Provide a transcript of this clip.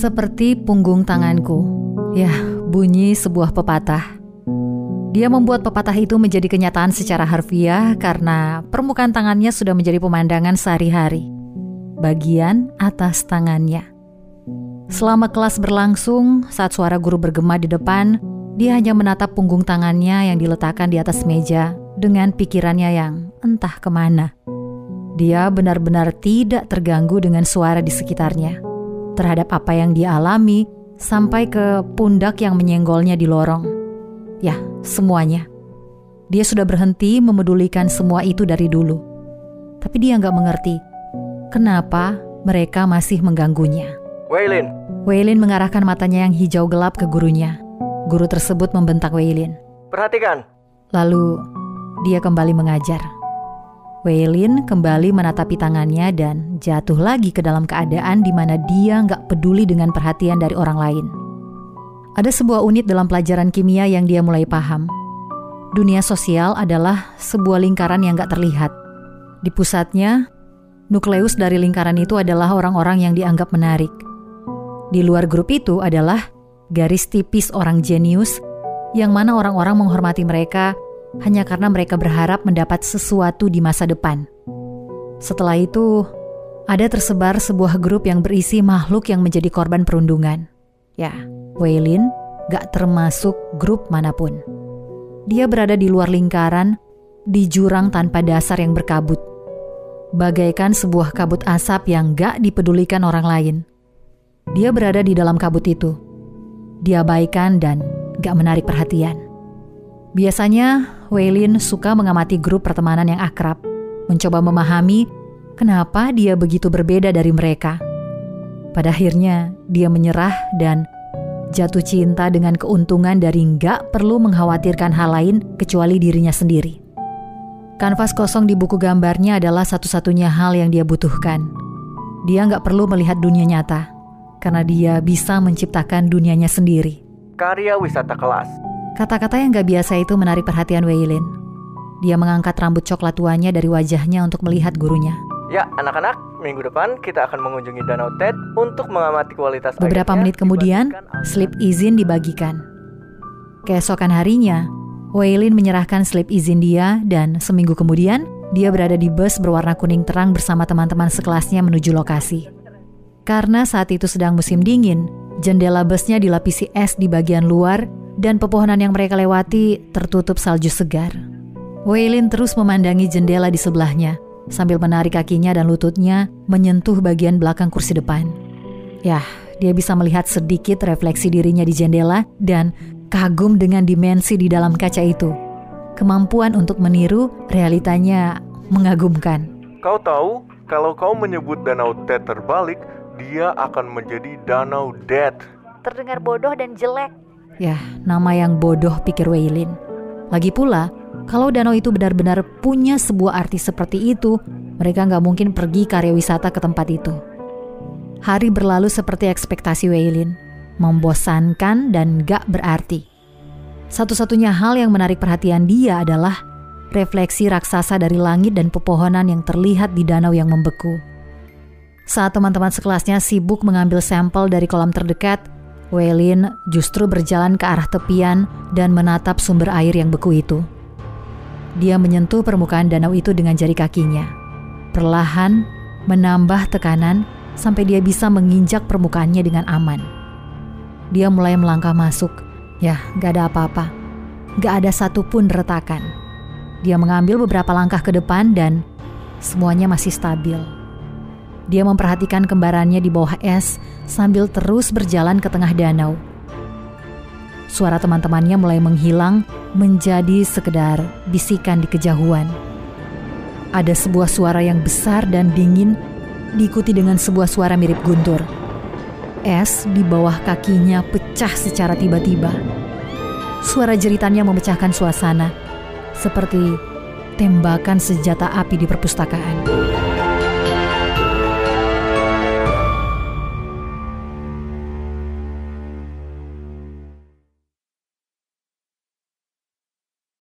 Seperti punggung tanganku. Ya, bunyi sebuah pepatah. Dia membuat pepatah itu menjadi kenyataan secara harfiah karena permukaan tangannya sudah menjadi pemandangan sehari-hari. Bagian atas tangannya. Selama kelas berlangsung, saat suara guru bergema di depan, dia hanya menatap punggung tangannya yang diletakkan di atas meja dengan pikirannya yang entah ke mana. Dia benar-benar tidak terganggu dengan suara di sekitarnya terhadap apa yang dia alami sampai ke pundak yang menyenggolnya di lorong. Ya, semuanya. Dia sudah berhenti memedulikan semua itu dari dulu. Tapi dia nggak mengerti kenapa mereka masih mengganggunya. Waylin. Waylin mengarahkan matanya yang hijau gelap ke gurunya. Guru tersebut membentak Waylin. Perhatikan. Lalu dia kembali mengajar. Waylin kembali menatapi tangannya dan jatuh lagi ke dalam keadaan di mana dia nggak peduli dengan perhatian dari orang lain. Ada sebuah unit dalam pelajaran kimia yang dia mulai paham. Dunia sosial adalah sebuah lingkaran yang gak terlihat. Di pusatnya, nukleus dari lingkaran itu adalah orang-orang yang dianggap menarik. Di luar grup itu adalah garis tipis orang jenius yang mana orang-orang menghormati mereka hanya karena mereka berharap mendapat sesuatu di masa depan. Setelah itu, ada tersebar sebuah grup yang berisi makhluk yang menjadi korban perundungan. Ya, Waylin gak termasuk grup mana pun. Dia berada di luar lingkaran, di jurang tanpa dasar yang berkabut. Bagaikan sebuah kabut asap yang gak dipedulikan orang lain. Dia berada di dalam kabut itu. Diabaikan dan gak menarik perhatian. Biasanya, Waylin suka mengamati grup pertemanan yang akrab, mencoba memahami kenapa dia begitu berbeda dari mereka. Pada akhirnya, dia menyerah dan jatuh cinta dengan keuntungan dari nggak perlu mengkhawatirkan hal lain kecuali dirinya sendiri. Kanvas kosong di buku gambarnya adalah satu-satunya hal yang dia butuhkan. Dia nggak perlu melihat dunia nyata, karena dia bisa menciptakan dunianya sendiri. Karya wisata kelas. Kata-kata yang nggak biasa itu menarik perhatian Waylin. Dia mengangkat rambut coklat tuanya dari wajahnya untuk melihat gurunya. Ya, anak-anak, minggu depan kita akan mengunjungi Danau Ted untuk mengamati kualitas Beberapa menit kemudian, slip izin dibagikan. Keesokan harinya, Waylin menyerahkan slip izin dia dan seminggu kemudian, dia berada di bus berwarna kuning terang bersama teman-teman sekelasnya menuju lokasi. Karena saat itu sedang musim dingin, jendela busnya dilapisi es di bagian luar dan pepohonan yang mereka lewati tertutup salju segar. Waylin terus memandangi jendela di sebelahnya, sambil menarik kakinya dan lututnya menyentuh bagian belakang kursi depan. Yah, dia bisa melihat sedikit refleksi dirinya di jendela dan kagum dengan dimensi di dalam kaca itu. Kemampuan untuk meniru realitanya mengagumkan. Kau tahu, kalau kau menyebut danau Ted terbalik, dia akan menjadi danau Dead. Terdengar bodoh dan jelek. Ya, nama yang bodoh pikir Waylin. Lagi pula, kalau danau itu benar-benar punya sebuah arti seperti itu, mereka nggak mungkin pergi karya wisata ke tempat itu. Hari berlalu seperti ekspektasi Waylin, membosankan dan gak berarti. Satu-satunya hal yang menarik perhatian dia adalah refleksi raksasa dari langit dan pepohonan yang terlihat di danau yang membeku. Saat teman-teman sekelasnya sibuk mengambil sampel dari kolam terdekat, Waylin justru berjalan ke arah tepian dan menatap sumber air yang beku itu. Dia menyentuh permukaan danau itu dengan jari kakinya. Perlahan menambah tekanan sampai dia bisa menginjak permukaannya dengan aman. Dia mulai melangkah masuk. Ya, gak ada apa-apa. Gak ada satupun retakan. Dia mengambil beberapa langkah ke depan dan semuanya masih stabil. Dia memperhatikan kembarannya di bawah es sambil terus berjalan ke tengah danau. Suara teman-temannya mulai menghilang menjadi sekedar bisikan di kejauhan. Ada sebuah suara yang besar dan dingin diikuti dengan sebuah suara mirip guntur. Es di bawah kakinya pecah secara tiba-tiba. Suara jeritannya memecahkan suasana, seperti tembakan senjata api di perpustakaan.